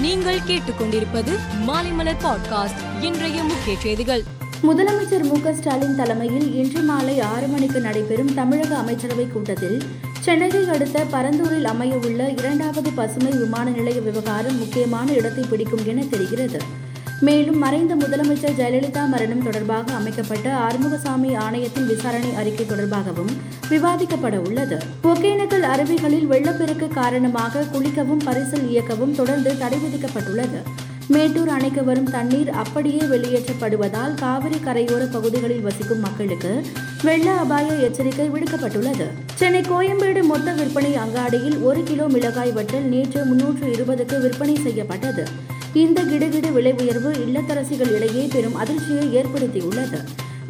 நீங்கள் கேட்டுக்கொண்டிருப்பது மாலைமலர் பாட்காஸ்ட் இன்றைய முக்கிய செய்திகள். முதலமைச்சர் மு ஸ்டாலின் தலைமையில் இன்று மாலை ஆறு மணிக்கு நடைபெறும் தமிழக அமைச்சரவை கூட்டத்தில் சென்னையை அடுத்த பரந்தூரில் அமையவுள்ள இரண்டாவது பசுமை விமான நிலைய விவகாரம் முக்கியமான இடத்தை பிடிக்கும் என தெரிகிறது. மேலும் மறைந்த முதலமைச்சர் ஜெயலலிதா மரணம் தொடர்பாக அமைக்கப்பட்ட ஆறுமுகசாமி ஆணையத்தின் விசாரணை அறிக்கை தொடர்பாகவும் விவாதிக்கப்பட உள்ளது. ஒகேனக்கல் அருவிகளில் வெள்ளப்பெருக்கு காரணமாக குளிக்கவும் பரிசல் இயக்கவும் தொடர்ந்து தடை விதிக்கப்பட்டுள்ளது. மேட்டூர் அணைக்கு வரும் தண்ணீர் அப்படியே வெளியேற்றப்படுவதால் காவிரி கரையோர பகுதிகளில் வசிக்கும் மக்களுக்கு வெள்ள அபாய எச்சரிக்கை விடுக்கப்பட்டுள்ளது. சென்னை கோயம்பேடு மொத்த விற்பனை அங்காடியில் ஒரு கிலோ மிளகாய் வற்றல் நேற்று முன்னூற்று இருபதுக்கு விற்பனை செய்யப்பட்டது. இந்த கிடுகிடு விலை உயர்வு இல்லத்தரசிகள் இடையே பெரும் அதிர்ச்சியை ஏற்படுத்தியுள்ளது.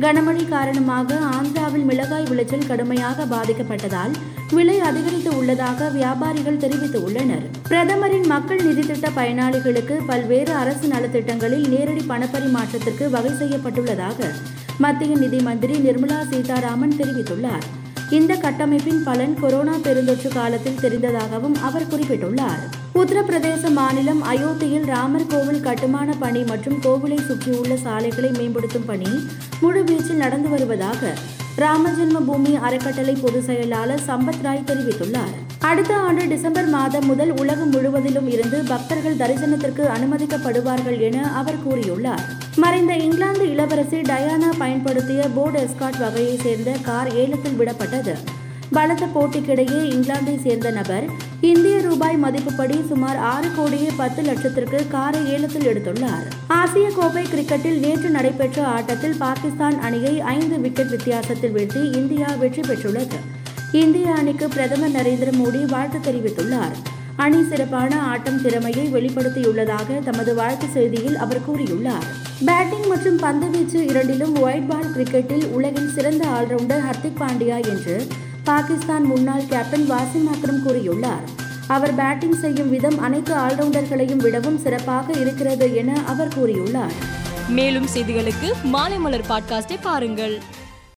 கனமழை காரணமாக ஆந்திராவில் மிளகாய் விளைச்சல் கடுமையாக பாதிக்கப்பட்டதால் விலை அதிகரித்து உள்ளதாக வியாபாரிகள் தெரிவித்துள்ளனர். பிரதமரின் மக்கள் நிதி திட்ட பயனாளிகளுக்கு பல்வேறு அரசு நலத்திட்டங்களில் நேரடி பணப்பரிமாற்றத்திற்கு வகை செய்யப்பட்டுள்ளதாக மத்திய நிதி மந்திரி நிர்மலா சீதாராமன் தெரிவித்துள்ளார். இந்த கட்டமைப்பின் பலன் கொரோனா பெருந்தொற்று காலத்தில் தெரிந்ததாகவும் அவர் குறிப்பிட்டுள்ளார். உத்தரப்பிரதேச மாநிலம் அயோத்தியில் ராமர் கோவில் கட்டுமான பணி மற்றும் கோவிலை சுற்றியுள்ள சாலைகளை மேம்படுத்தும் பணி முழுவீச்சில் நடந்து வருவதாக ராமஜென்ம பூமி அறக்கட்டளை பொதுச் செயலாளர் சம்பத் ராய் தெரிவித்துள்ளார். அடுத்த ஆண்டு டிசம்பர் மாதம் முதல் உலகம் முழுவதிலும் இருந்து பக்தர்கள் தரிசனத்திற்கு அனுமதிக்கப்படுவார்கள் என அவர் கூறியுள்ளார். மறைந்த இங்கிலாந்து இளவரசி டயானா பயன்படுத்திய போர்டு எஸ்காட் வகையை சேர்ந்த கார் ஏலத்தில் விடப்பட்டது. பலத்த போட்டிக்கிடையே இங்கிலாந்தை சேர்ந்த நபர் இந்திய ரூபாய் மதிப்புப்படி சுமார் ஆறு கோடியே பத்து லட்சத்திற்கு காரை ஏலத்தில் எடுத்துள்ளார். ஆசிய கோப்பை கிரிக்கெட்டில் நேற்று நடைபெற்ற ஆட்டத்தில் பாகிஸ்தான் அணியை ஐந்து விக்கெட் வித்தியாசத்தில் வீழ்த்தி இந்தியா வெற்றி பெற்றுள்ளது. இந்திய அணிக்கு பிரதமர் நரேந்திர மோடி வாழ்த்து தெரிவித்துள்ளார். அணி சிறப்பான ஆட்டம் திறமையை வெளிப்படுத்தியுள்ளதாக தமது வாழ்த்து செய்தியில் அவர் கூறியுள்ளார். பேட்டிங் மற்றும் பந்துவீச்சு இரண்டிலும் ஒயிட் பால் கிரிக்கெட்டில் உலகின் சிறந்த ஆல்ரவுண்டர் ஹர்திக் பாண்டியா என்று பாகிஸ்தான் முன்னாள் கேப்டன் வாசிம் அக்ரம் கூறியுள்ளார். அவர் பேட்டிங் செய்யும் விதம் அனைத்து ஆல்ரவுண்டர்களையும் விடவும் சிறப்பாக இருக்கிறது என அவர் கூறியுள்ளார். மேலும் செய்திகளுக்கு மாலைமலர் பாட்காஸ்டை பாருங்கள்.